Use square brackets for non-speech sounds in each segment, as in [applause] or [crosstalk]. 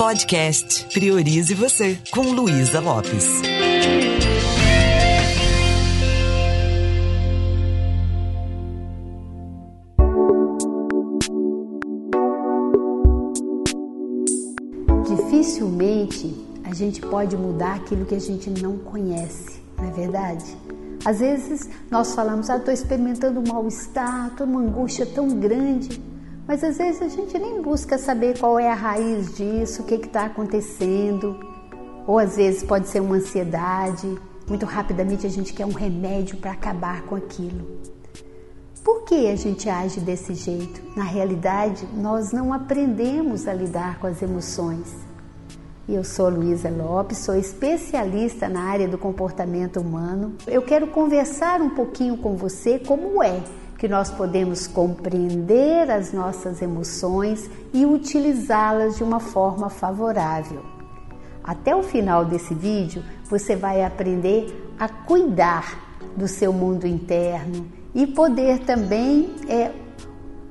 Podcast Priorize Você, com Luísa Lopes. Dificilmente a gente pode mudar aquilo que a gente não conhece, não é verdade? Às vezes nós falamos, ah, estou experimentando um mal-estar, estou numa angústia tão grande, mas às vezes a gente nem busca saber qual é a raiz disso, o que está acontecendo, ou às vezes pode ser uma ansiedade, muito rapidamente a gente quer um remédio para acabar com aquilo. Por que a gente age desse jeito? Na realidade, nós não aprendemos a lidar com as emoções. Eu sou Luísa Lopes, sou especialista na área do comportamento humano. Eu quero conversar um pouquinho com você como é que nós podemos compreender as nossas emoções e utilizá-las de uma forma favorável. Até o final desse vídeo, você vai aprender a cuidar do seu mundo interno e poder também é,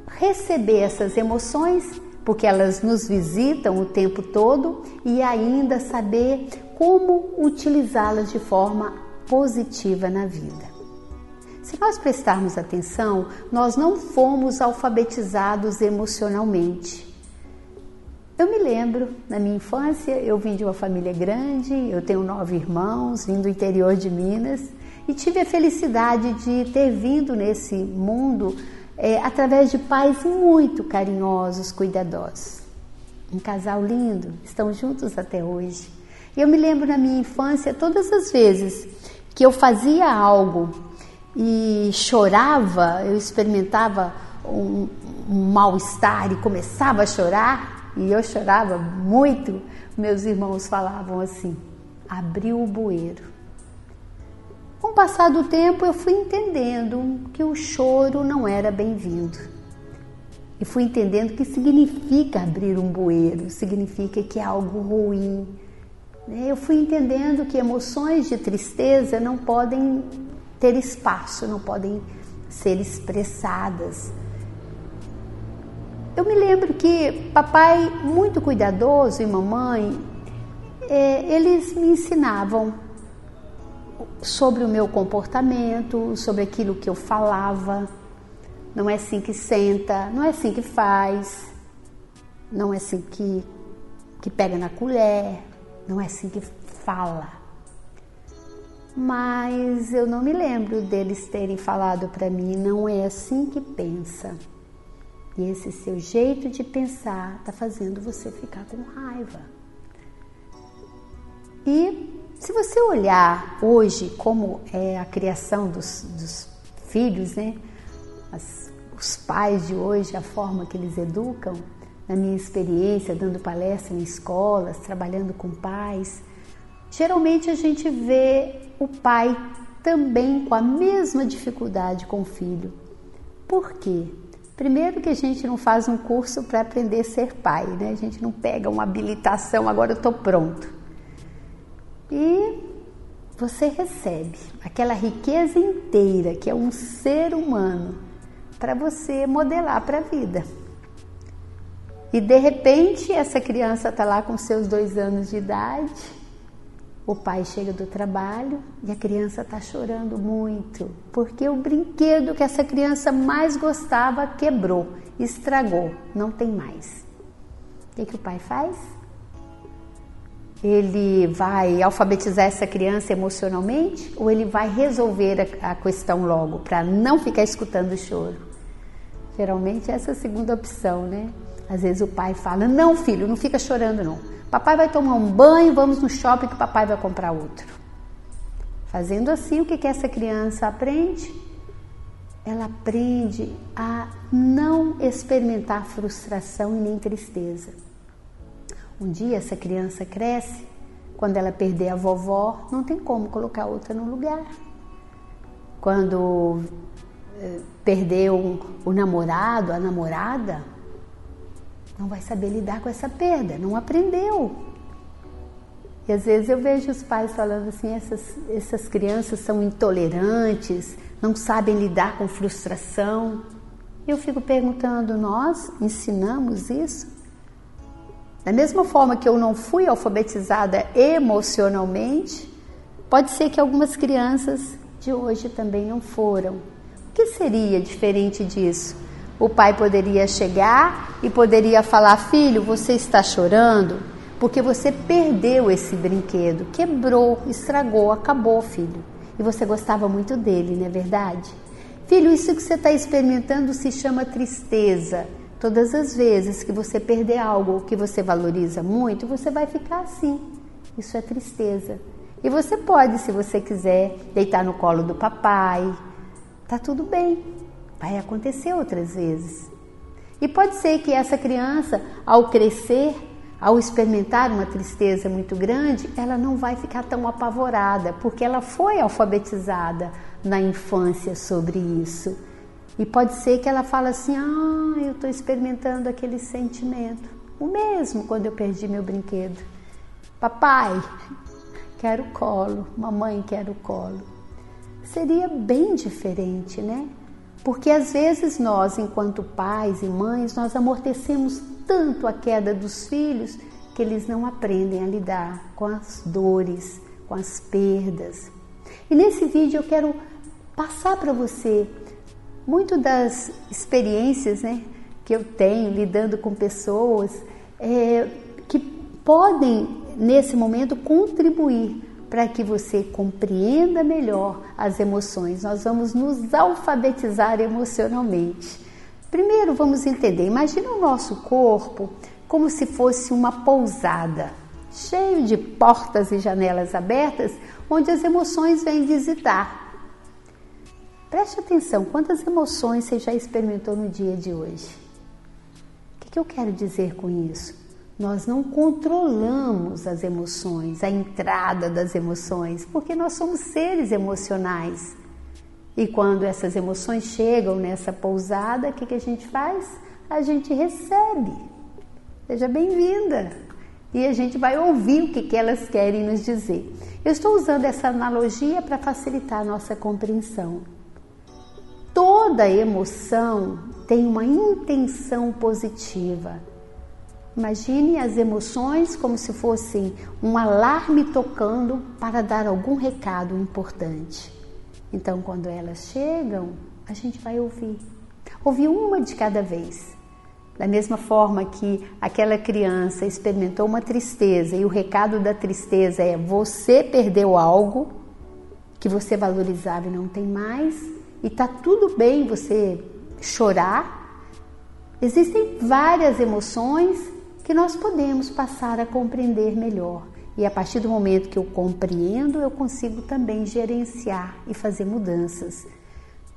receber essas emoções porque elas nos visitam o tempo todo e ainda saber como utilizá-las de forma positiva na vida. Se nós prestarmos atenção, nós não fomos alfabetizados emocionalmente. Eu me lembro, na minha infância, eu vim de uma família grande, eu tenho nove irmãos, vim do interior de Minas e tive a felicidade de ter vindo nesse mundo é, através de pais muito carinhosos, cuidadosos. Um casal lindo, estão juntos até hoje. E eu me lembro na minha infância, todas as vezes que eu fazia algo e chorava, eu experimentava um, um mal-estar e começava a chorar, e eu chorava muito, meus irmãos falavam assim: abriu o bueiro. Com o passar do tempo, eu fui entendendo que o choro não era bem-vindo. E fui entendendo que significa abrir um bueiro, significa que é algo ruim. Eu fui entendendo que emoções de tristeza não podem ter espaço, não podem ser expressadas. Eu me lembro que papai, muito cuidadoso, e mamãe, é, eles me ensinavam sobre o meu comportamento, sobre aquilo que eu falava. Não é assim que senta, não é assim que faz, não é assim que, que pega na colher, não é assim que fala. Mas eu não me lembro deles terem falado para mim, não é assim que pensa. E esse seu jeito de pensar está fazendo você ficar com raiva. E se você olhar hoje como é a criação dos, dos filhos, né? As, os pais de hoje, a forma que eles educam, na minha experiência, dando palestra em escolas, trabalhando com pais, geralmente a gente vê o pai também com a mesma dificuldade com o filho. Por quê? Primeiro que a gente não faz um curso para aprender a ser pai, né? A gente não pega uma habilitação, agora eu estou pronto e você recebe aquela riqueza inteira que é um ser humano para você modelar para a vida. E de repente essa criança está lá com seus dois anos de idade, o pai chega do trabalho e a criança está chorando muito, porque o brinquedo que essa criança mais gostava quebrou, estragou, não tem mais. O que, que o pai faz? ele vai alfabetizar essa criança emocionalmente ou ele vai resolver a, a questão logo para não ficar escutando o choro? Geralmente essa é a segunda opção, né? Às vezes o pai fala: "Não, filho, não fica chorando não. Papai vai tomar um banho, vamos no shopping que papai vai comprar outro". Fazendo assim, o que que essa criança aprende? Ela aprende a não experimentar frustração e nem tristeza um dia essa criança cresce, quando ela perder a vovó, não tem como colocar outra no lugar. Quando eh, perdeu o namorado, a namorada, não vai saber lidar com essa perda, não aprendeu. E às vezes eu vejo os pais falando assim: essas, essas crianças são intolerantes, não sabem lidar com frustração. Eu fico perguntando: nós ensinamos isso? Da mesma forma que eu não fui alfabetizada emocionalmente, pode ser que algumas crianças de hoje também não foram. O que seria diferente disso? O pai poderia chegar e poderia falar: Filho, você está chorando porque você perdeu esse brinquedo, quebrou, estragou, acabou, filho. E você gostava muito dele, não é verdade? Filho, isso que você está experimentando se chama tristeza. Todas as vezes que você perder algo que você valoriza muito, você vai ficar assim. Isso é tristeza. E você pode, se você quiser, deitar no colo do papai. Tá tudo bem. Vai acontecer outras vezes. E pode ser que essa criança, ao crescer, ao experimentar uma tristeza muito grande, ela não vai ficar tão apavorada, porque ela foi alfabetizada na infância sobre isso. E pode ser que ela fale assim: Ah, eu estou experimentando aquele sentimento. O mesmo quando eu perdi meu brinquedo. Papai, quero colo. Mamãe, quero colo. Seria bem diferente, né? Porque às vezes nós, enquanto pais e mães, nós amortecemos tanto a queda dos filhos que eles não aprendem a lidar com as dores, com as perdas. E nesse vídeo eu quero passar para você muito das experiências né, que eu tenho lidando com pessoas é, que podem, nesse momento, contribuir para que você compreenda melhor as emoções. Nós vamos nos alfabetizar emocionalmente. Primeiro, vamos entender: imagina o nosso corpo como se fosse uma pousada, cheio de portas e janelas abertas, onde as emoções vêm visitar. Preste atenção, quantas emoções você já experimentou no dia de hoje? O que, eu quero dizer com isso? Nós não controlamos as emoções, a entrada das emoções, porque nós somos seres emocionais. E quando essas emoções chegam nessa pousada, o que, que a gente faz? A gente recebe. Seja bem-vinda. E a gente vai ouvir o que, que elas querem nos dizer. Eu estou usando essa analogia para facilitar a nossa compreensão. Toda emoção tem uma intenção positiva. Imagine as emoções como se fossem um alarme tocando para dar algum recado importante. Então, quando elas chegam, a gente vai ouvir. Ouvir uma de cada vez. Da mesma forma que aquela criança experimentou uma tristeza e o recado da tristeza é: você perdeu algo que você valorizava e não tem mais, e tá tudo bem você chorar. Existem várias emoções que nós podemos passar a compreender melhor. E a partir do momento que eu compreendo, eu consigo também gerenciar e fazer mudanças.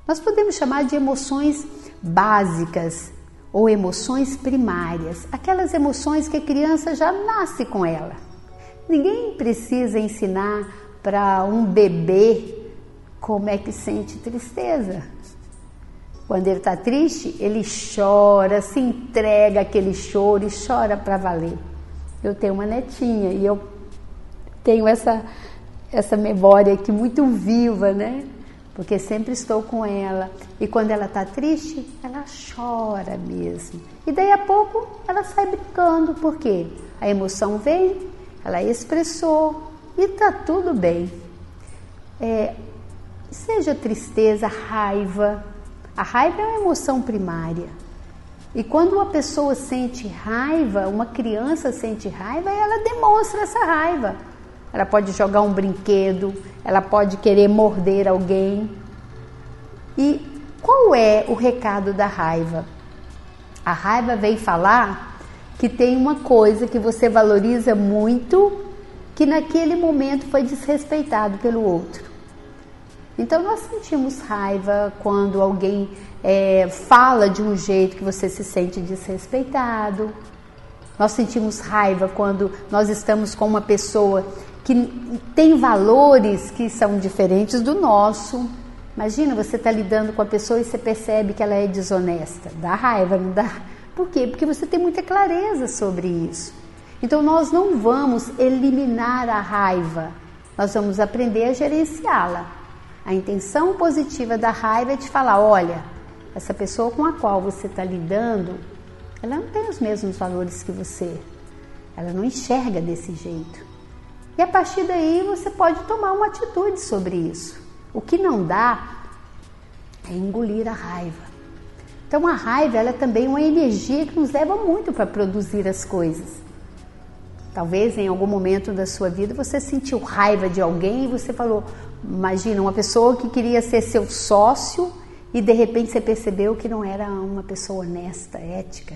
Nós podemos chamar de emoções básicas ou emoções primárias, aquelas emoções que a criança já nasce com ela. Ninguém precisa ensinar para um bebê como é que sente tristeza. Quando ele está triste, ele chora, se entrega aquele choro e chora para valer. Eu tenho uma netinha e eu tenho essa, essa memória aqui muito viva, né? Porque sempre estou com ela. E quando ela está triste, ela chora mesmo. E daí a pouco ela sai brincando, por quê? A emoção vem, ela expressou e está tudo bem. É, seja tristeza, raiva, a raiva é uma emoção primária. E quando uma pessoa sente raiva, uma criança sente raiva, ela demonstra essa raiva. Ela pode jogar um brinquedo, ela pode querer morder alguém. E qual é o recado da raiva? A raiva vem falar que tem uma coisa que você valoriza muito, que naquele momento foi desrespeitado pelo outro. Então nós sentimos raiva quando alguém é, fala de um jeito que você se sente desrespeitado. Nós sentimos raiva quando nós estamos com uma pessoa que tem valores que são diferentes do nosso. Imagina você está lidando com a pessoa e você percebe que ela é desonesta. Dá raiva, não dá? Por quê? Porque você tem muita clareza sobre isso. Então nós não vamos eliminar a raiva, nós vamos aprender a gerenciá-la. A intenção positiva da raiva é te falar: olha, essa pessoa com a qual você está lidando, ela não tem os mesmos valores que você. ela não enxerga desse jeito. E a partir daí você pode tomar uma atitude sobre isso. O que não dá é engolir a raiva. Então a raiva ela é também uma energia que nos leva muito para produzir as coisas. Talvez em algum momento da sua vida você sentiu raiva de alguém e você falou, imagina uma pessoa que queria ser seu sócio e de repente você percebeu que não era uma pessoa honesta, ética.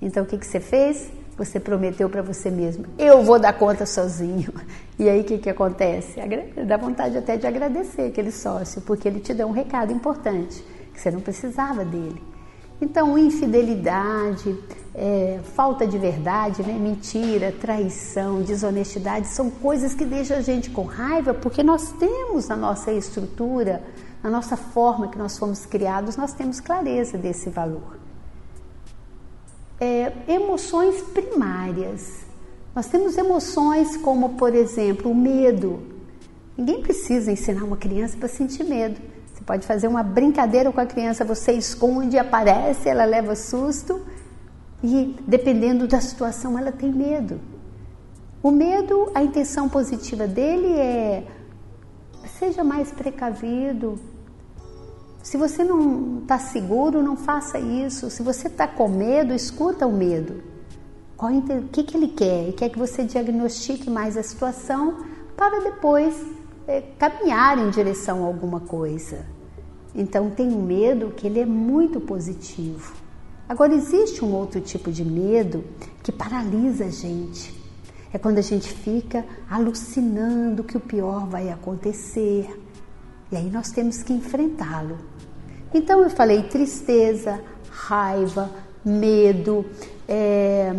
Então o que, que você fez? Você prometeu para você mesmo, eu vou dar conta sozinho. [laughs] E aí o que, que acontece? Dá vontade até de agradecer aquele sócio, porque ele te deu um recado importante, que você não precisava dele. Então, infidelidade, é, falta de verdade, né? mentira, traição, desonestidade são coisas que deixam a gente com raiva porque nós temos na nossa estrutura, na nossa forma que nós fomos criados, nós temos clareza desse valor. É, emoções primárias. Nós temos emoções como, por exemplo, o medo. Ninguém precisa ensinar uma criança para sentir medo. Você pode fazer uma brincadeira com a criança, você esconde, aparece, ela leva susto e, dependendo da situação, ela tem medo. O medo, a intenção positiva dele é seja mais precavido. Se você não está seguro, não faça isso. Se você está com medo, escuta o medo. O que, que ele quer? Ele quer que você diagnostique mais a situação para depois é, caminhar em direção a alguma coisa. Então tem um medo que ele é muito positivo. Agora, existe um outro tipo de medo que paralisa a gente. É quando a gente fica alucinando que o pior vai acontecer. E aí nós temos que enfrentá-lo. Então eu falei tristeza, raiva, medo, é,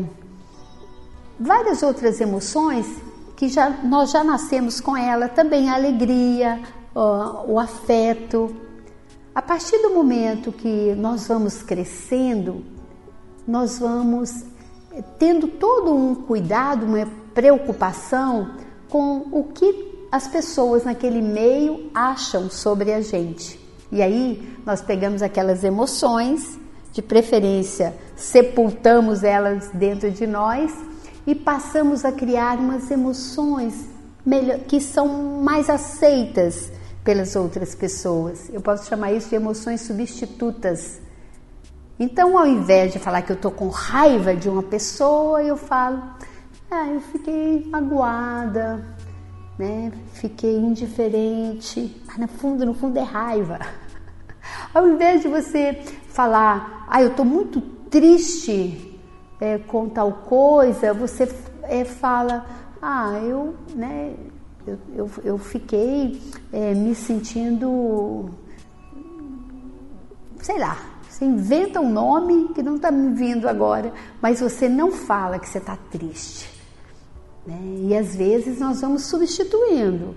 várias outras emoções que já, nós já nascemos com ela, também a alegria, o afeto, a partir do momento que nós vamos crescendo, nós vamos eh, tendo todo um cuidado, uma preocupação com o que as pessoas naquele meio acham sobre a gente. E aí nós pegamos aquelas emoções, de preferência sepultamos elas dentro de nós e passamos a criar umas emoções que são mais aceitas pelas outras pessoas. Eu posso chamar isso de emoções substitutas. Então, ao invés de falar que eu estou com raiva de uma pessoa, eu falo, ah, eu fiquei magoada, né? Fiquei indiferente, mas no fundo, no fundo é raiva. [laughs] Ao invés de você falar, ah, eu estou muito triste é, com tal coisa, você é, fala, ah, eu, né? Eu, eu, eu fiquei é, me sentindo, sei lá, você inventa um nome que não está me vindo agora, mas você não fala que você está triste. Né? E às vezes nós vamos substituindo.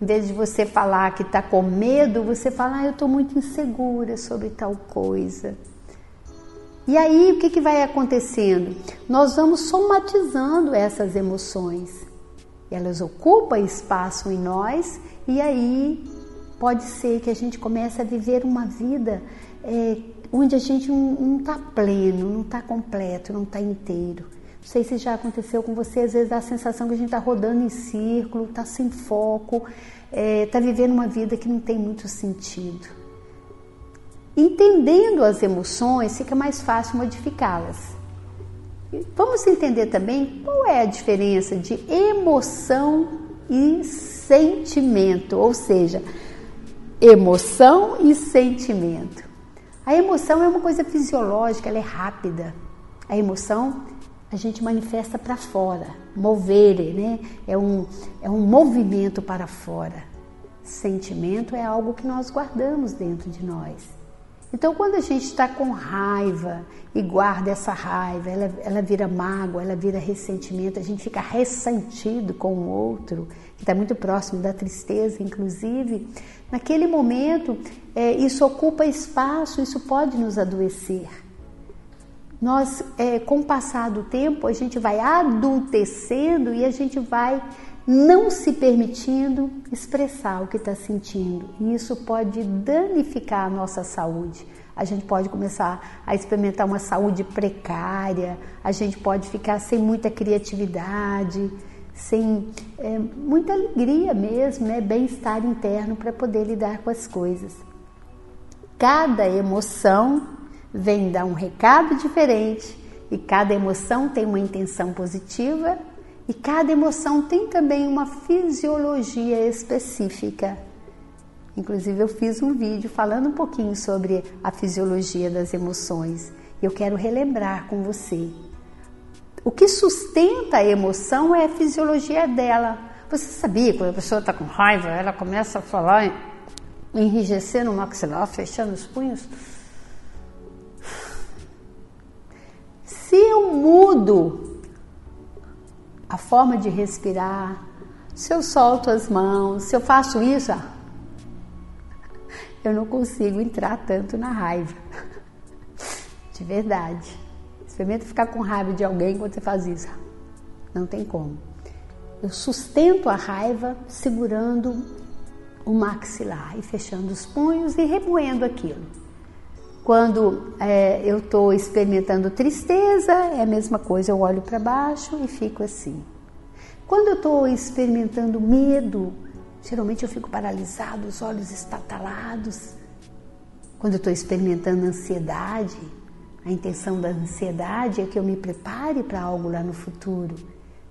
Em vez de você falar que está com medo, você fala, ah, eu estou muito insegura sobre tal coisa. E aí o que, que vai acontecendo? Nós vamos somatizando essas emoções. Elas ocupam espaço em nós e aí pode ser que a gente comece a viver uma vida é, onde a gente não está pleno, não está completo, não está inteiro. Não sei se já aconteceu com você, às vezes dá a sensação que a gente está rodando em círculo, está sem foco, está é, tá vivendo uma vida que não tem muito sentido. Entendendo as emoções, fica mais fácil modificá-las. Vamos entender também qual é a diferença de emoção e sentimento, ou seja, emoção e sentimento. A emoção é uma coisa fisiológica, ela é rápida. A emoção a gente manifesta para fora, mover, né? É um, é um movimento para fora. Sentimento é algo que nós guardamos dentro de nós. Então, quando a gente está com raiva e guarda essa raiva, ela, ela vira mágoa, ela vira ressentimento, a gente fica ressentido com o outro, que está muito próximo da tristeza, inclusive. Naquele momento, é, isso ocupa espaço, isso pode nos adoecer. Nós, é, com o passar do tempo, a gente vai adultecendo e a gente vai não se permitindo expressar o que está sentindo. E isso pode danificar a nossa saúde. a gente pode começar a experimentar uma saúde precária, a gente pode ficar sem muita criatividade, sem é, muita alegria mesmo, né? bem-estar interno para poder lidar com as coisas. Cada emoção vem dar um recado diferente e cada emoção tem uma intenção positiva e cada emoção tem também uma fisiologia específica. Inclusive, eu fiz um vídeo falando um pouquinho sobre a fisiologia das emoções. Eu quero relembrar com você. O que sustenta a emoção é a fisiologia dela. Você sabia quando a pessoa está com raiva, ela começa a falar, enrijecer no maxilar, fechando os punhos? Se eu mudo a forma de respirar, se eu solto as mãos, se eu faço isso, eu não consigo entrar tanto na raiva. De verdade. Experimenta ficar com raiva de alguém quando você faz isso. Não tem como. Eu sustento a raiva segurando o maxilar e fechando os punhos e remoendo aquilo. Quando é, eu estou experimentando tristeza, é a mesma coisa, eu olho para baixo e fico assim. Quando eu estou experimentando medo, Geralmente eu fico paralisado, os olhos estatalados. Quando eu estou experimentando ansiedade, a intenção da ansiedade é que eu me prepare para algo lá no futuro.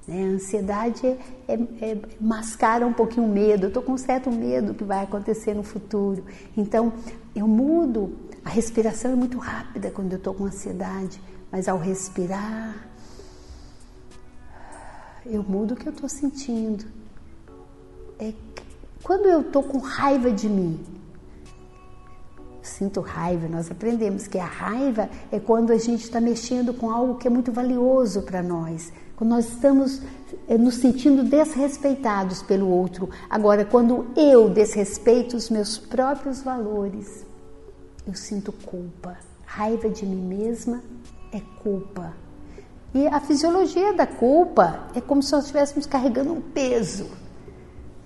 Né? A ansiedade é, é, é, mascara um pouquinho o medo. Eu estou com um certo medo que vai acontecer no futuro. Então eu mudo. A respiração é muito rápida quando eu estou com ansiedade, mas ao respirar, eu mudo o que eu estou sentindo. É quando eu estou com raiva de mim, sinto raiva, nós aprendemos que a raiva é quando a gente está mexendo com algo que é muito valioso para nós, quando nós estamos eh, nos sentindo desrespeitados pelo outro. Agora, quando eu desrespeito os meus próprios valores, eu sinto culpa. Raiva de mim mesma é culpa. E a fisiologia da culpa é como se nós estivéssemos carregando um peso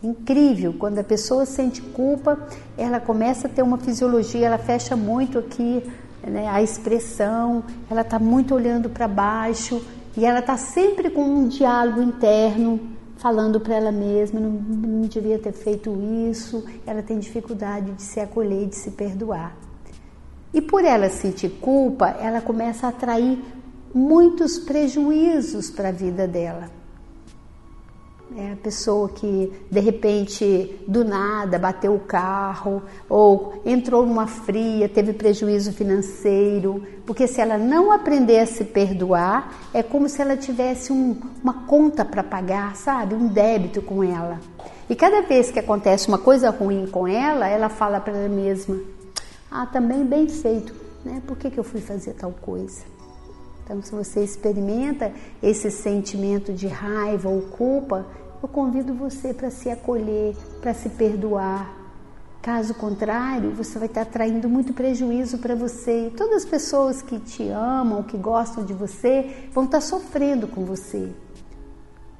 Incrível, quando a pessoa sente culpa, ela começa a ter uma fisiologia, ela fecha muito aqui né, a expressão, ela está muito olhando para baixo e ela está sempre com um diálogo interno, falando para ela mesma: não, não devia ter feito isso, ela tem dificuldade de se acolher, de se perdoar. E por ela sentir culpa, ela começa a atrair muitos prejuízos para a vida dela. É a pessoa que de repente do nada bateu o carro ou entrou numa fria, teve prejuízo financeiro, porque se ela não aprender a se perdoar, é como se ela tivesse um, uma conta para pagar, sabe? Um débito com ela. E cada vez que acontece uma coisa ruim com ela, ela fala para ela mesma: Ah, também bem feito, né? Por que, que eu fui fazer tal coisa? Então, se você experimenta esse sentimento de raiva ou culpa, eu convido você para se acolher, para se perdoar. Caso contrário, você vai estar traindo muito prejuízo para você e todas as pessoas que te amam, que gostam de você, vão estar sofrendo com você.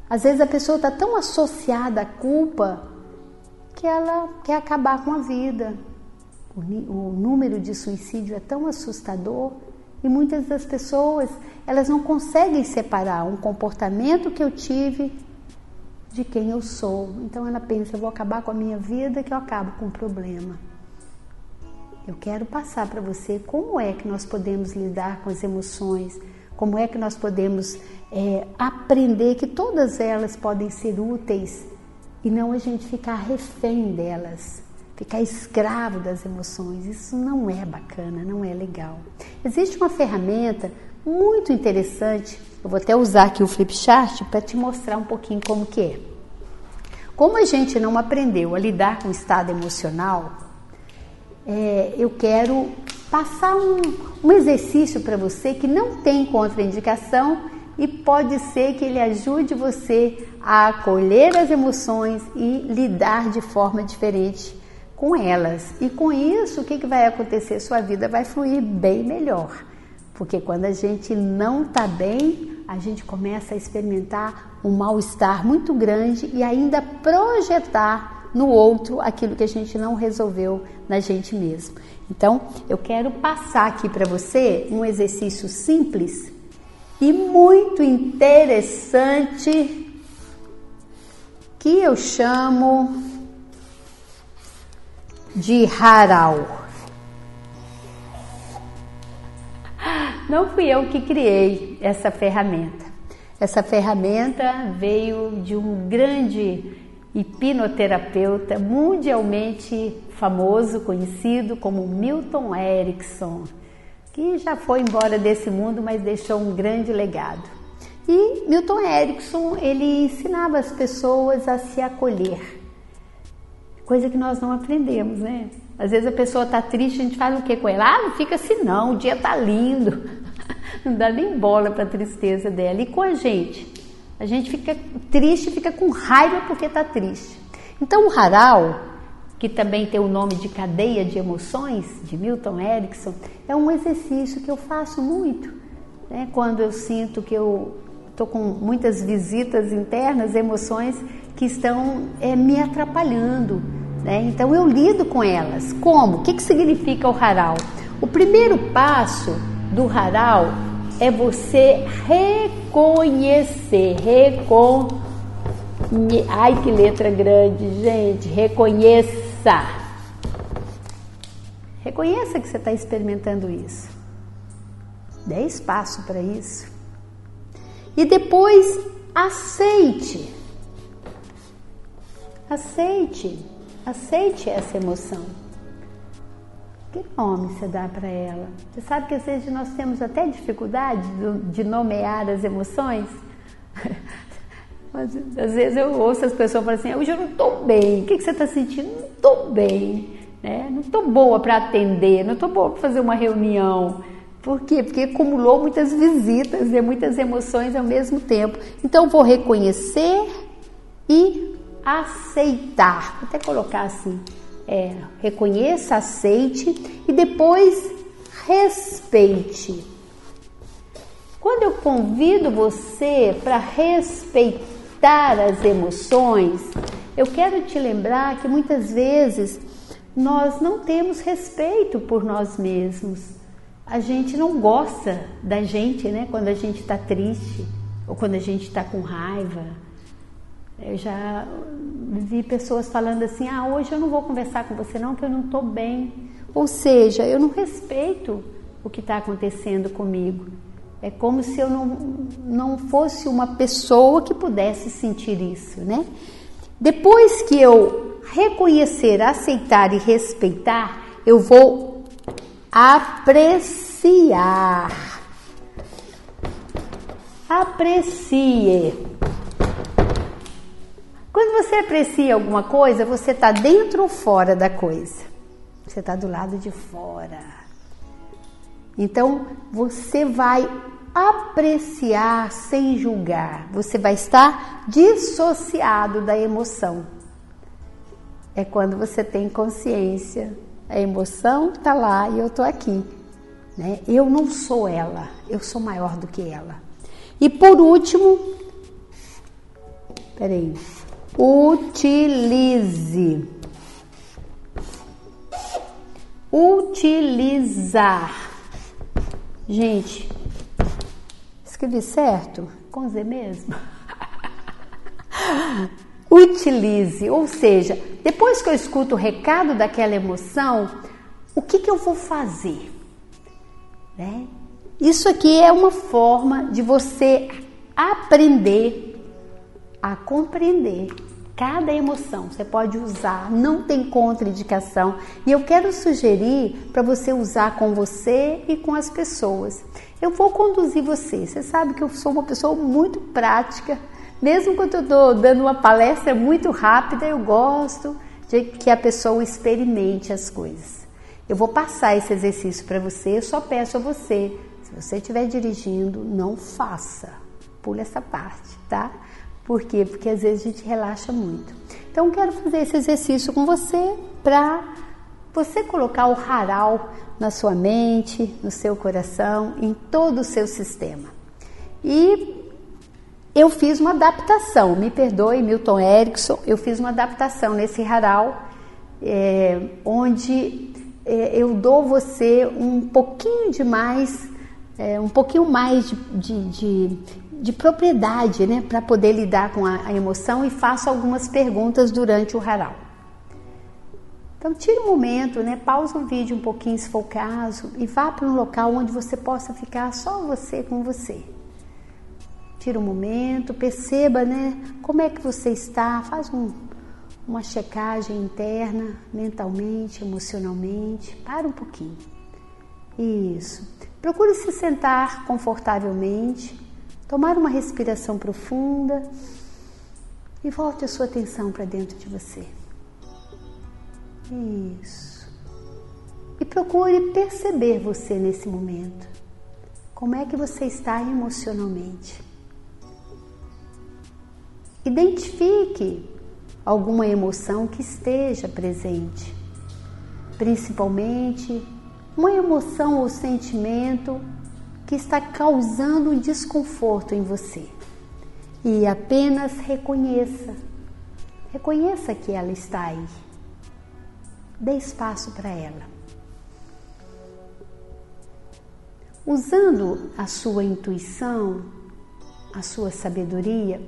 Às vezes a pessoa está tão associada à culpa que ela quer acabar com a vida. O, número de suicídio é tão assustador e muitas das pessoas, elas não conseguem separar um comportamento que eu tive de quem eu sou. Então ela pensa, eu vou acabar com a minha vida que eu acabo com o problema. Eu quero passar para você como é que nós podemos lidar com as emoções, como é que nós podemos é, aprender que todas elas podem ser úteis e não a gente ficar refém delas ficar escravo das emoções. Isso não é bacana, não é legal. Existe uma ferramenta muito interessante, eu vou até usar aqui o flipchart para te mostrar um pouquinho como que é. Como a gente não aprendeu a lidar com o estado emocional, é, eu quero passar um, um exercício para você que não tem contraindicação e pode ser que ele ajude você a acolher as emoções e lidar de forma diferente com elas. E com isso, o que, que vai acontecer? Sua vida vai fluir bem melhor. Porque quando a gente não está bem, a gente começa a experimentar um mal-estar muito grande e ainda projetar no outro aquilo que a gente não resolveu na gente mesmo. Então, eu quero passar aqui para você um exercício simples e muito interessante que eu chamo de Haral. Não fui eu que criei essa ferramenta. Essa ferramenta veio de um grande hipnoterapeuta mundialmente famoso, conhecido como Milton Erickson, que já foi embora desse mundo, mas deixou um grande legado. E Milton Erickson, ele ensinava as pessoas a se acolher. Coisa que nós não aprendemos, né? Às vezes a pessoa está triste, a gente faz o que com ela? Ah, não fica assim não, o dia tá lindo. [laughs] Não dá nem bola para a tristeza dela. E com a gente? A gente fica triste, fica com raiva porque está triste. Então o Haral, que também tem o nome de cadeia de emoções, de Milton Erickson, é um exercício que eu faço muito. Né? Quando eu sinto que eu estou com muitas visitas internas, emoções que estão é, me atrapalhando. Né? Então eu lido com elas. Como? O que, que significa o Haral? O primeiro passo do Haral é você reconhecer, recon... Ai que letra grande, gente, reconheça. Reconheça que você está experimentando isso. Dê espaço para isso. E depois aceite. Aceite. Aceite essa emoção. Que nome você dá para ela? Você sabe que às vezes nós temos até dificuldade de nomear as emoções? [laughs] Mas, às vezes eu ouço as pessoas falarem assim: hoje eu não estou bem. O que, você está sentindo? Não estou bem. Né? Não estou boa para atender, não estou boa para fazer uma reunião. Por quê? Porque acumulou muitas visitas e né? muitas emoções ao mesmo tempo. Então vou reconhecer e aceitar. Vou até colocar assim: é, reconheça, aceite e depois respeite. Quando eu convido você para respeitar as emoções, eu quero te lembrar que muitas vezes nós não temos respeito por nós mesmos. A gente não gosta da gente, né? Quando a gente está triste ou quando a gente está com raiva eu já vi pessoas falando assim: ah, hoje eu não vou conversar com você, não, que eu não estou bem. Ou seja, eu não respeito o que está acontecendo comigo. É como se eu não, não fosse uma pessoa que pudesse sentir isso, né? Depois que eu reconhecer, aceitar e respeitar, eu vou apreciar. Aprecie. Quando você aprecia alguma coisa, você está dentro ou fora da coisa? Você está do lado de fora. Então você vai apreciar sem julgar. Você vai estar dissociado da emoção. É quando você tem consciência. A emoção está lá e eu estou aqui. Né? Eu não sou ela, eu sou maior do que ela. E por último, peraí, Utilize. Utilizar. Gente, escrevi certo? Com Z mesmo? [laughs] Utilize, ou seja, depois que eu escuto o recado daquela emoção, o que, que eu vou fazer? Né? Isso aqui é uma forma de você aprender a compreender cada emoção. Você pode usar, não tem contraindicação. E eu quero sugerir para você usar com você e com as pessoas. Eu vou conduzir você. Você sabe que eu sou uma pessoa muito prática. Mesmo quando eu estou dando uma palestra muito rápida, eu gosto de que a pessoa experimente as coisas. Eu vou passar esse exercício para você, eu só peço a você, se você estiver dirigindo, não faça. Pula essa parte, tá? Por quê? Porque às vezes a gente relaxa muito. Então quero fazer esse exercício com você para você colocar o haral na sua mente, no seu coração, em todo o seu sistema. E eu fiz uma adaptação, me perdoe, Milton Erickson, eu fiz uma adaptação nesse haral, é, onde é, eu dou você um pouquinho de mais, é, um pouquinho mais de, de, de, de propriedade, né, para poder lidar com a, a, emoção e faço algumas perguntas durante o haral. Então tire um momento, né, pausa o vídeo um pouquinho se for o caso e vá para um local onde você possa ficar só você com você. Tira um momento, perceba, né, como é que você está, faz um, uma checagem interna, mentalmente, emocionalmente. Para um pouquinho. Isso. Procure se sentar confortavelmente, tomar uma respiração profunda e volte a sua atenção para dentro de você. Isso. E procure perceber você nesse momento. Como é que você está emocionalmente? Identifique alguma emoção que esteja presente, principalmente uma emoção ou sentimento que está causando desconforto em você. E apenas reconheça, reconheça que ela está aí. Dê espaço para ela. Usando a sua intuição, a sua sabedoria,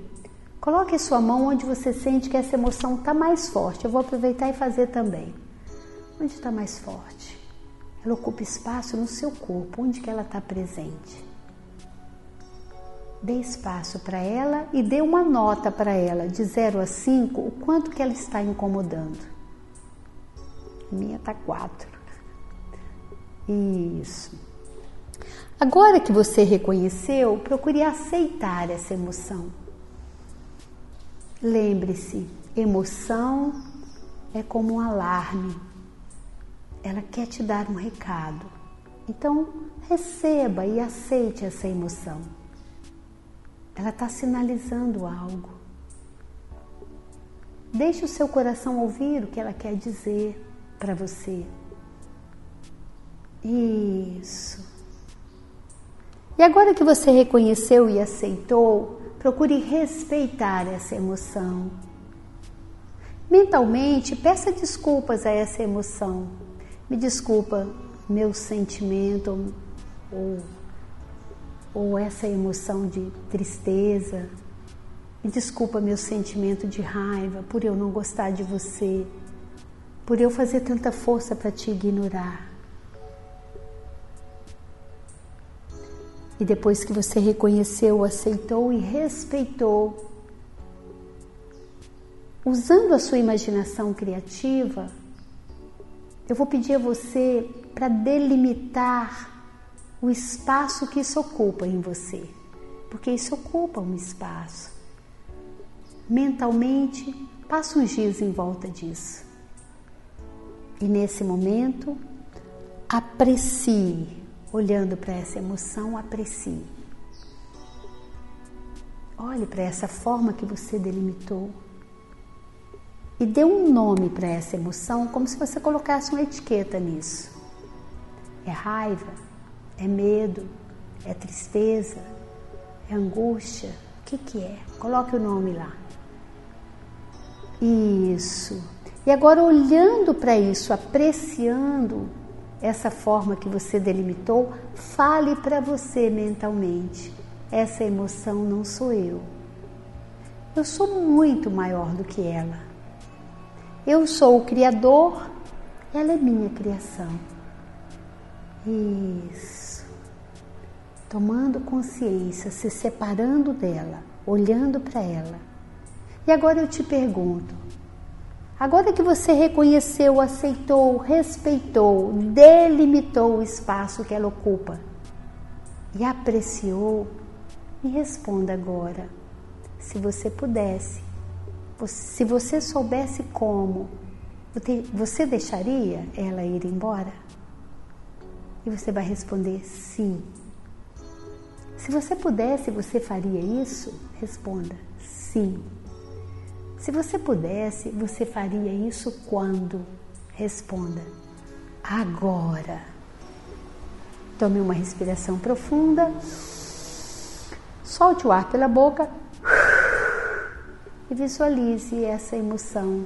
Coloque sua mão onde você sente que essa emoção está mais forte. Eu vou aproveitar e fazer também. Onde está mais forte? Ela ocupa espaço no seu corpo, onde que ela está presente. Dê espaço para ela e dê uma nota para ela, de 0 a 5, o quanto que ela está incomodando. Minha está 4. Isso. Agora que você reconheceu, procure aceitar essa emoção. Lembre-se, emoção é como um alarme. Ela quer te dar um recado. Então, receba e aceite essa emoção. Ela está sinalizando algo. Deixe o seu coração ouvir o que ela quer dizer para você. Isso. E agora que você reconheceu e aceitou, Procure respeitar essa emoção. Mentalmente, peça desculpas a essa emoção. Me desculpa meu sentimento ou, ou essa emoção de tristeza. Me desculpa meu sentimento de raiva por eu não gostar de você, por eu fazer tanta força para te ignorar. E depois que você reconheceu, aceitou e respeitou, usando a sua imaginação criativa, eu vou pedir a você para delimitar o espaço que isso ocupa em você, porque isso ocupa um espaço. Mentalmente, passa uns dias em volta disso. E nesse momento, aprecie olhando para essa emoção, aprecie. Olhe para essa forma que você delimitou e dê um nome para essa emoção, como se você colocasse uma etiqueta nisso. É raiva, é medo, é tristeza, é angústia. O que, que é? Coloque o nome lá. Isso. E agora, olhando para isso, apreciando essa forma que você delimitou, fale para você mentalmente: essa emoção não sou eu. Eu sou muito maior do que ela. Eu sou o Criador, ela é minha criação. Isso. Tomando consciência, se separando dela, olhando para ela. E agora eu te pergunto: Agora que você reconheceu, aceitou, respeitou, delimitou o espaço que ela ocupa e apreciou, me responda agora, se você pudesse, se você soubesse como, você deixaria ela ir embora? E você vai responder sim. Se você pudesse, você faria isso? Responda sim. Se você pudesse, você faria isso quando? Responda: agora. Tome uma respiração profunda. Solte o ar pela boca e visualize essa emoção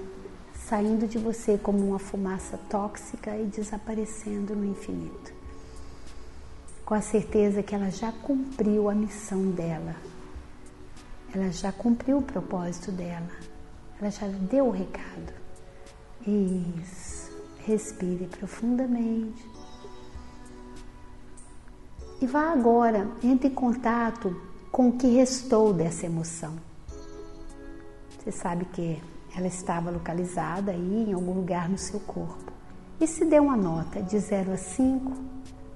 saindo de você como uma fumaça tóxica e desaparecendo no infinito. Com a certeza que ela já cumpriu a missão dela, ela já cumpriu o propósito dela, ela já deu o recado. Isso. Respire profundamente. E vá agora, entre em contato com o que restou dessa emoção. Você sabe que ela estava localizada aí em algum lugar no seu corpo. E se der uma nota de 0 a 5,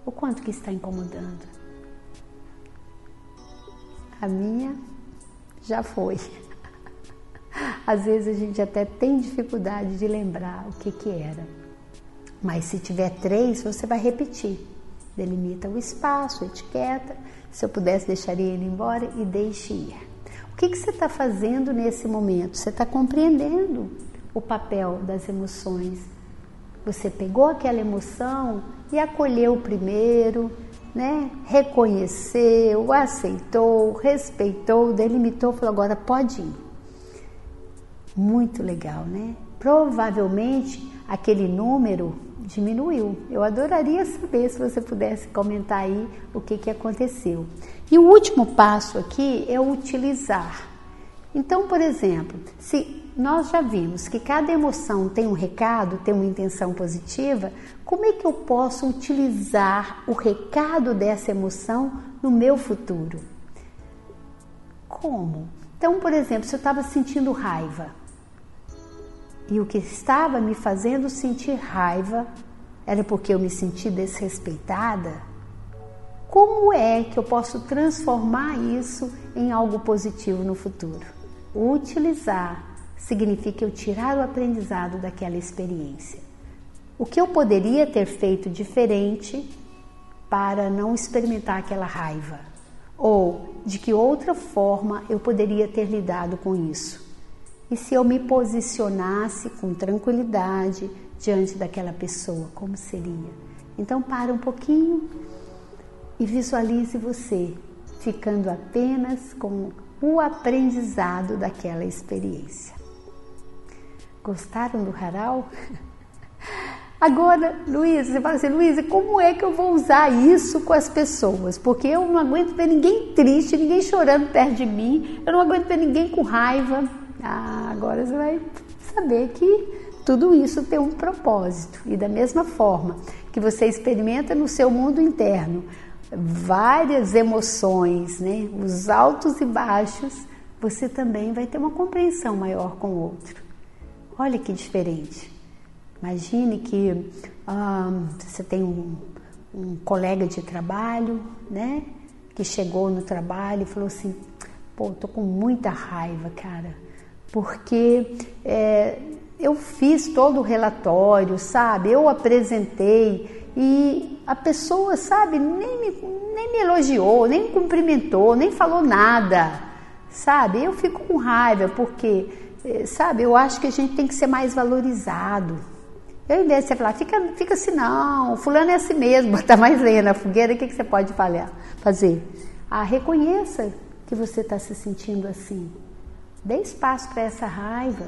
o quanto que está incomodando? A minha já foi. [laughs] Às vezes a gente até tem dificuldade de lembrar o que, que era. Mas se tiver três, você vai repetir. Delimita o espaço, etiqueta. Se eu pudesse, deixaria ele embora e deixe ir que, que você está fazendo nesse momento? Você está compreendendo o papel das emoções. Você pegou aquela emoção e acolheu primeiro, né? reconheceu, aceitou, respeitou, delimitou, falou: agora pode ir. Muito legal, né? Provavelmente aquele número diminuiu. Eu adoraria saber se você pudesse comentar aí o que, que aconteceu. E o último passo aqui é utilizar. Então, por exemplo, se nós já vimos que cada emoção tem um recado, tem uma intenção positiva, como é que eu posso utilizar o recado dessa emoção no meu futuro? Como? Então, por exemplo, se eu estava sentindo raiva, e o que estava me fazendo sentir raiva era porque eu me senti desrespeitada? Como é que eu posso transformar isso em algo positivo no futuro? Utilizar significa eu tirar o aprendizado daquela experiência. O que eu poderia ter feito diferente para não experimentar aquela raiva? Ou de que outra forma eu poderia ter lidado com isso? E se eu me posicionasse com tranquilidade diante daquela pessoa, como seria? Então, para um pouquinho e visualize você ficando apenas com o aprendizado daquela experiência. Gostaram do Haral? [laughs] Agora, Luísa, você fala assim, Luísa, como é que eu vou usar isso com as pessoas? Porque eu não aguento ver ninguém triste, ninguém chorando perto de mim, eu não aguento ver ninguém com raiva, ah, agora você vai saber que tudo isso tem um propósito. E da mesma forma que você experimenta no seu mundo interno várias emoções, né? os altos e baixos, você também vai ter uma compreensão maior com o outro. Olha que diferente. Imagine que você tem um, um colega de trabalho, né? Que chegou no trabalho e falou assim: pô, tô com muita raiva, cara porque é, eu fiz todo o relatório, sabe? Eu apresentei e a pessoa, sabe, nem me, nem me elogiou, nem me cumprimentou, nem falou nada, sabe? Eu fico com raiva porque, é, sabe, eu acho que a gente tem que ser mais valorizado. Eu, em vez você falar, fica, fica assim, não, fulano é assim mesmo, botar [laughs] mais lenha na fogueira, o que, que você pode fazer? Ah, reconheça que você está se sentindo assim. Dê espaço para essa raiva.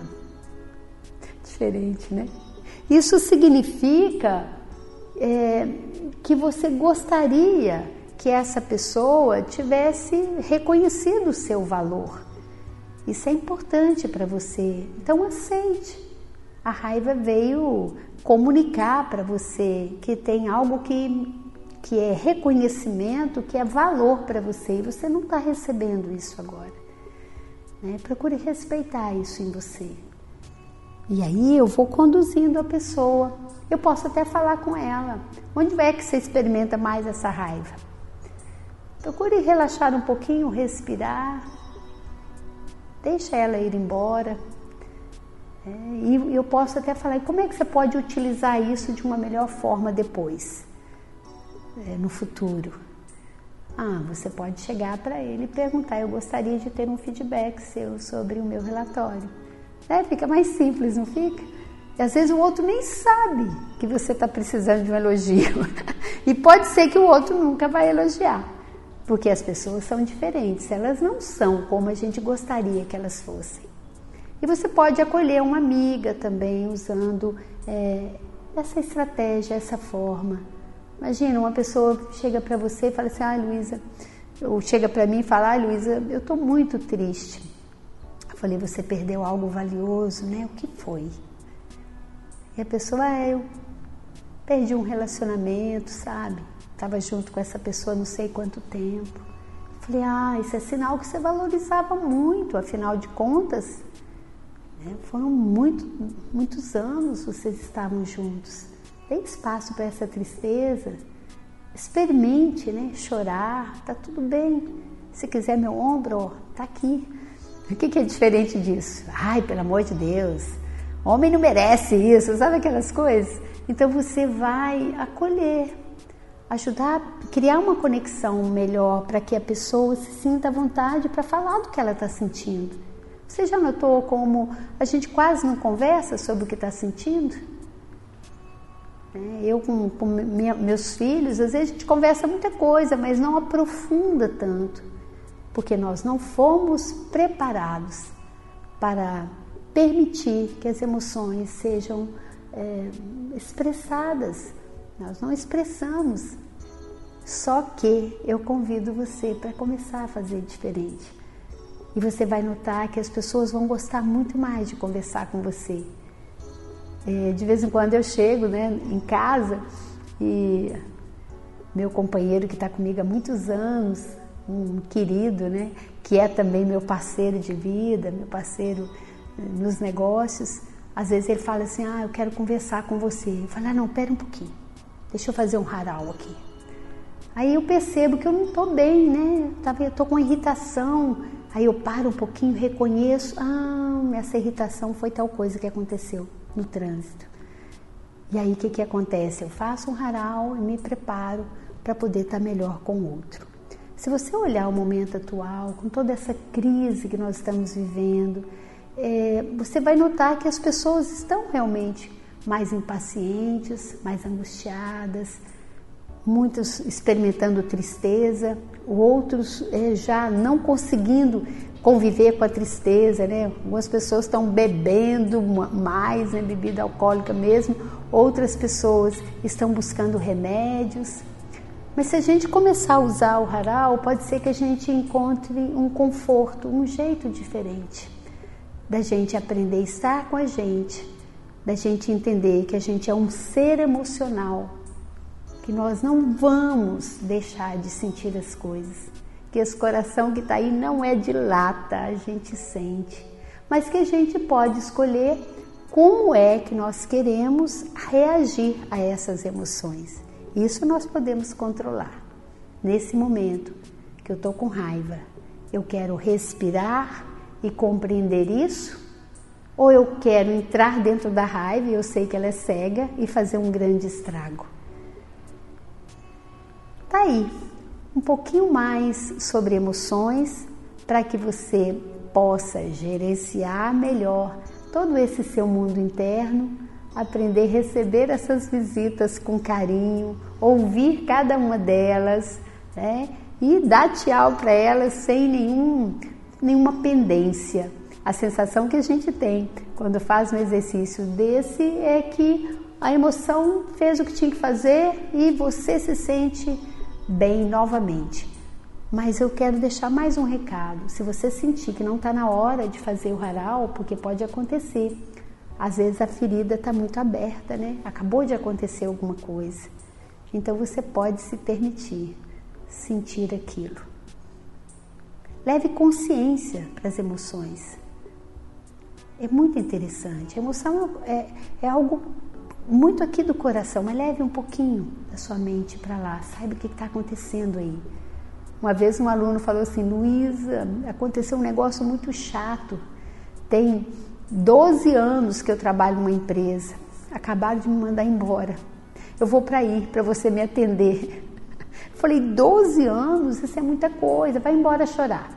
Diferente, né? Isso significa é, que você gostaria que essa pessoa tivesse reconhecido o seu valor. Isso é importante para você. Então aceite. A raiva veio comunicar para você que tem algo que, que é reconhecimento, que é valor para você e você não está recebendo isso agora. Né? Procure respeitar isso em você. E aí eu vou conduzindo a pessoa. Eu posso até falar com ela. Onde é que você experimenta mais essa raiva? Procure relaxar um pouquinho, respirar. Deixa ela ir embora. É, e eu posso até falar, como é que você pode utilizar isso de uma melhor forma depois, é, no futuro? Ah, você pode chegar para ele e perguntar: Eu gostaria de ter um feedback seu sobre o meu relatório. É, fica mais simples, não fica? E às vezes o outro nem sabe que você está precisando de um elogio. [laughs] e pode ser que o outro nunca vai elogiar, porque as pessoas são diferentes, elas não são como a gente gostaria que elas fossem. E você pode acolher uma amiga também usando é, essa estratégia, essa forma. Imagina, uma pessoa chega para você e fala assim: Ah, Luísa, ou chega para mim e fala: Ah, Luísa, eu estou muito triste. Eu falei: Você perdeu algo valioso, né? O que foi? E a pessoa: Ah, eu perdi um relacionamento, sabe? Estava junto com essa pessoa não sei quanto tempo. Eu falei: Ah, isso é sinal que você valorizava muito, afinal de contas né? Foram muito, muitos anos vocês estavam juntos. Tem espaço para essa tristeza? Experimente, né? Chorar, tá tudo bem. Se quiser meu ombro, ó, tá aqui. O que, que é diferente disso? Ai, pelo amor de Deus, homem não merece isso, sabe aquelas coisas? Então você vai acolher, ajudar criar uma conexão melhor para que a pessoa se sinta à vontade para falar do que ela está sentindo. Você já notou como a gente quase não conversa sobre o que está sentindo? É, eu com, com meus filhos, às vezes a gente conversa muita coisa, mas não aprofunda tanto, porque nós não fomos preparados para permitir que as emoções sejam é, expressadas. Nós não expressamos. Só que eu convido você para começar a fazer diferente. E você vai notar que as pessoas vão gostar muito mais de conversar com você. É, de vez em quando eu chego né, em casa e meu companheiro que está comigo há muitos anos, um querido, né, que é também meu parceiro de vida, meu parceiro eh, nos negócios, às vezes ele fala assim: Ah, eu quero conversar com você. Eu falo: Ah, não, pera um pouquinho, deixa eu fazer um haral aqui. Aí eu percebo que eu não estou bem, né? Eu estou com irritação, Aí eu paro um pouquinho, reconheço, ah, essa irritação foi tal coisa que aconteceu no trânsito. E aí o que, que acontece? Eu faço um haral e me preparo para poder estar tá melhor com o outro. Se você olhar o momento atual, com toda essa crise que nós estamos vivendo, é, você vai notar que as pessoas estão realmente mais impacientes, mais angustiadas, muitos experimentando tristeza, outros é, já não conseguindo conviver com a tristeza, né? Algumas pessoas estão bebendo mais, né? Bebida alcoólica mesmo, outras pessoas estão buscando remédios. Mas se a gente começar a usar o haral, pode ser que a gente encontre um conforto, um jeito diferente da gente aprender a estar com a gente, da gente entender que a gente é um ser emocional que nós não vamos deixar de sentir as coisas, que esse coração que está aí não é de lata, a gente sente, mas que a gente pode escolher como é que nós queremos reagir a essas emoções. Isso nós podemos controlar. Nesse momento que eu estou com raiva, eu quero respirar e compreender isso? Ou eu quero entrar dentro da raiva e eu sei que ela é cega e fazer um grande estrago? Tá aí um pouquinho mais sobre emoções para que você possa gerenciar melhor todo esse seu mundo interno, aprender a receber essas visitas com carinho, ouvir cada uma delas, né? E dar tchau para elas sem nenhum, nenhuma pendência. A sensação que a gente tem quando faz um exercício desse é que a emoção fez o que tinha que fazer e você se sente bem novamente. Mas eu quero deixar mais um recado. Se você sentir que não está na hora de fazer o haral, porque pode acontecer. Às vezes a ferida está muito aberta, né? Acabou de acontecer alguma coisa. Então você pode se permitir sentir aquilo. Leve consciência para as emoções. É muito interessante. A emoção é, é algo muito aqui do coração, mas leve um pouquinho da sua mente para lá, saiba o que está acontecendo aí. Uma vez um aluno falou assim, Luísa, aconteceu um negócio muito chato. Tem 12 anos que eu trabalho numa empresa, acabaram de me mandar embora. Eu vou para aí, para você me atender. [laughs] Falei, 12 anos, isso é muita coisa, vai embora chorar.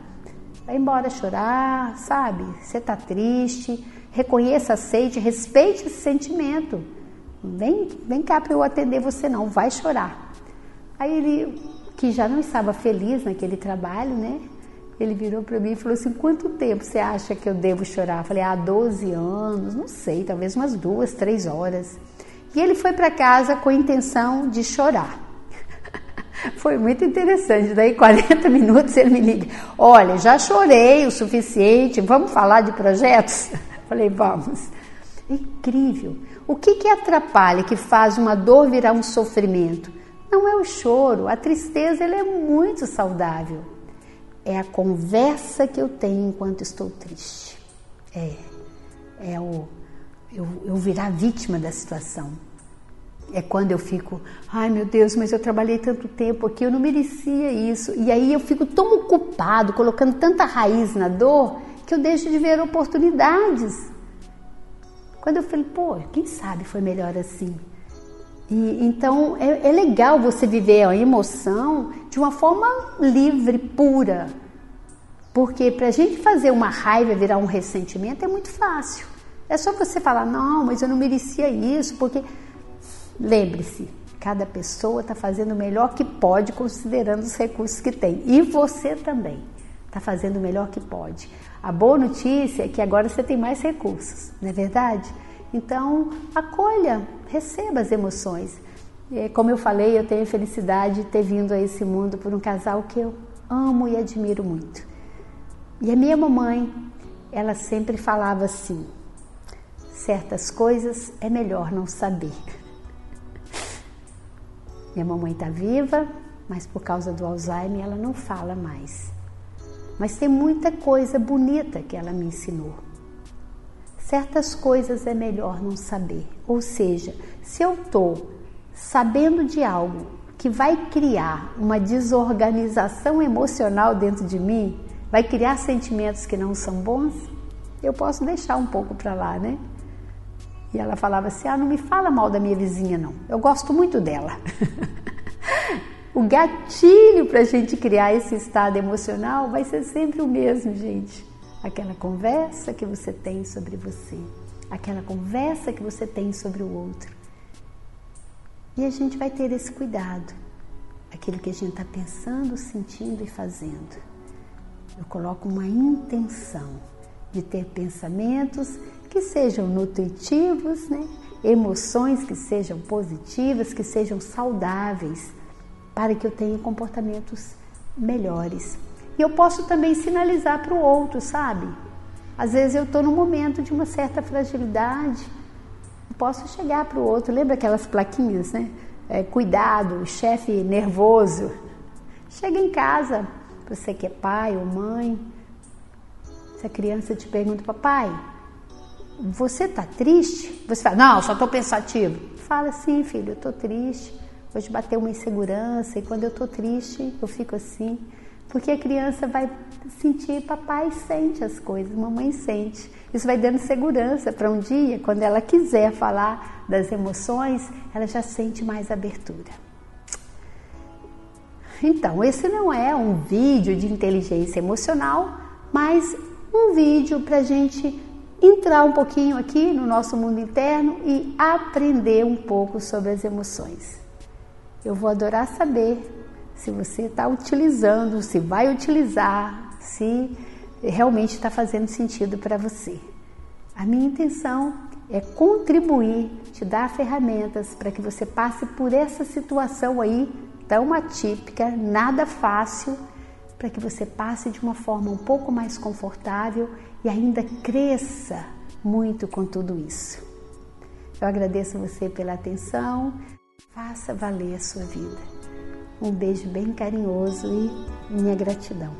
Vai embora chorar, sabe? Você está triste, reconheça, aceite, respeite esse sentimento. Vem, vem cá para eu atender você não, vai chorar. Aí ele, que já não estava feliz naquele trabalho, né? Ele virou para mim e falou assim: quanto tempo você acha que eu devo chorar? Eu falei: ah, 12 anos, não sei, talvez umas duas, três horas. E ele foi para casa com a intenção de chorar. [laughs] Foi muito interessante. Daí, 40 minutos, ele me liga: Olha, já chorei o suficiente, vamos falar de projetos? [laughs] Falei: Vamos. Incrível. O que, que atrapalha, que faz uma dor virar um sofrimento? Não é o choro, a tristeza ela é muito saudável. É a conversa que eu tenho enquanto estou triste. É, é o eu, eu virar vítima da situação. É quando eu fico, ai meu Deus, mas eu trabalhei tanto tempo aqui, eu não merecia isso. E aí eu fico tão ocupado, colocando tanta raiz na dor, que eu deixo de ver oportunidades. Quando eu falei, pô, quem sabe foi melhor assim. E, então é, é legal você viver a emoção de uma forma livre, pura. Porque para a gente fazer uma raiva virar um ressentimento é muito fácil. É só você falar, não, mas eu não merecia isso, porque Lembre-se, cada pessoa está fazendo o melhor que pode considerando os recursos que tem. E você também está fazendo o melhor que pode. A boa notícia é que agora você tem mais recursos, não é verdade? Então, acolha, receba as emoções. Como eu falei, eu tenho a felicidade de ter vindo a esse mundo por um casal que eu amo e admiro muito. E a minha mamãe, ela sempre falava assim: certas coisas é melhor não saber. Minha mamãe está viva, mas por causa do Alzheimer ela não fala mais. Mas tem muita coisa bonita que ela me ensinou. Certas coisas é melhor não saber. Ou seja, se eu estou sabendo de algo que vai criar uma desorganização emocional dentro de mim, vai criar sentimentos que não são bons, eu posso deixar um pouco para lá, né? E ela falava assim: Ah, não me fala mal da minha vizinha, não. Eu gosto muito dela. [laughs] o gatilho para a gente criar esse estado emocional vai ser sempre o mesmo, gente. Aquela conversa que você tem sobre você, aquela conversa que você tem sobre o outro. E a gente vai ter esse cuidado, aquilo que a gente está pensando, sentindo e fazendo. Eu coloco uma intenção de ter pensamentos que sejam nutritivos, né? emoções que sejam positivas, que sejam saudáveis, para que eu tenha comportamentos melhores. E eu posso também sinalizar para o outro, sabe? Às vezes eu estou num momento de uma certa fragilidade, posso chegar para o outro. Lembra aquelas plaquinhas, né? É, cuidado, chefe nervoso. Chega em casa, você que é pai ou mãe, se a criança te pergunta, papai, você está triste? Você fala, não, só estou pensativo. Fala assim, filho, eu estou triste. Hoje bateu uma insegurança e quando eu estou triste, eu fico assim. Porque a criança vai sentir, papai sente as coisas, mamãe sente. Isso vai dando segurança para um dia, quando ela quiser falar das emoções, ela já sente mais abertura. Então, esse não é um vídeo de inteligência emocional, mas um vídeo para a gente entrar um pouquinho aqui no nosso mundo interno e aprender um pouco sobre as emoções. Eu vou adorar saber se você está utilizando, se vai utilizar, se realmente está fazendo sentido para você. A minha intenção é contribuir, te dar ferramentas para que você passe por essa situação aí tão atípica, nada fácil, para que você passe de uma forma um pouco mais confortável e ainda cresça muito com tudo isso. Eu agradeço você pela atenção, Faça valer a sua vida. Um beijo bem carinhoso e minha gratidão.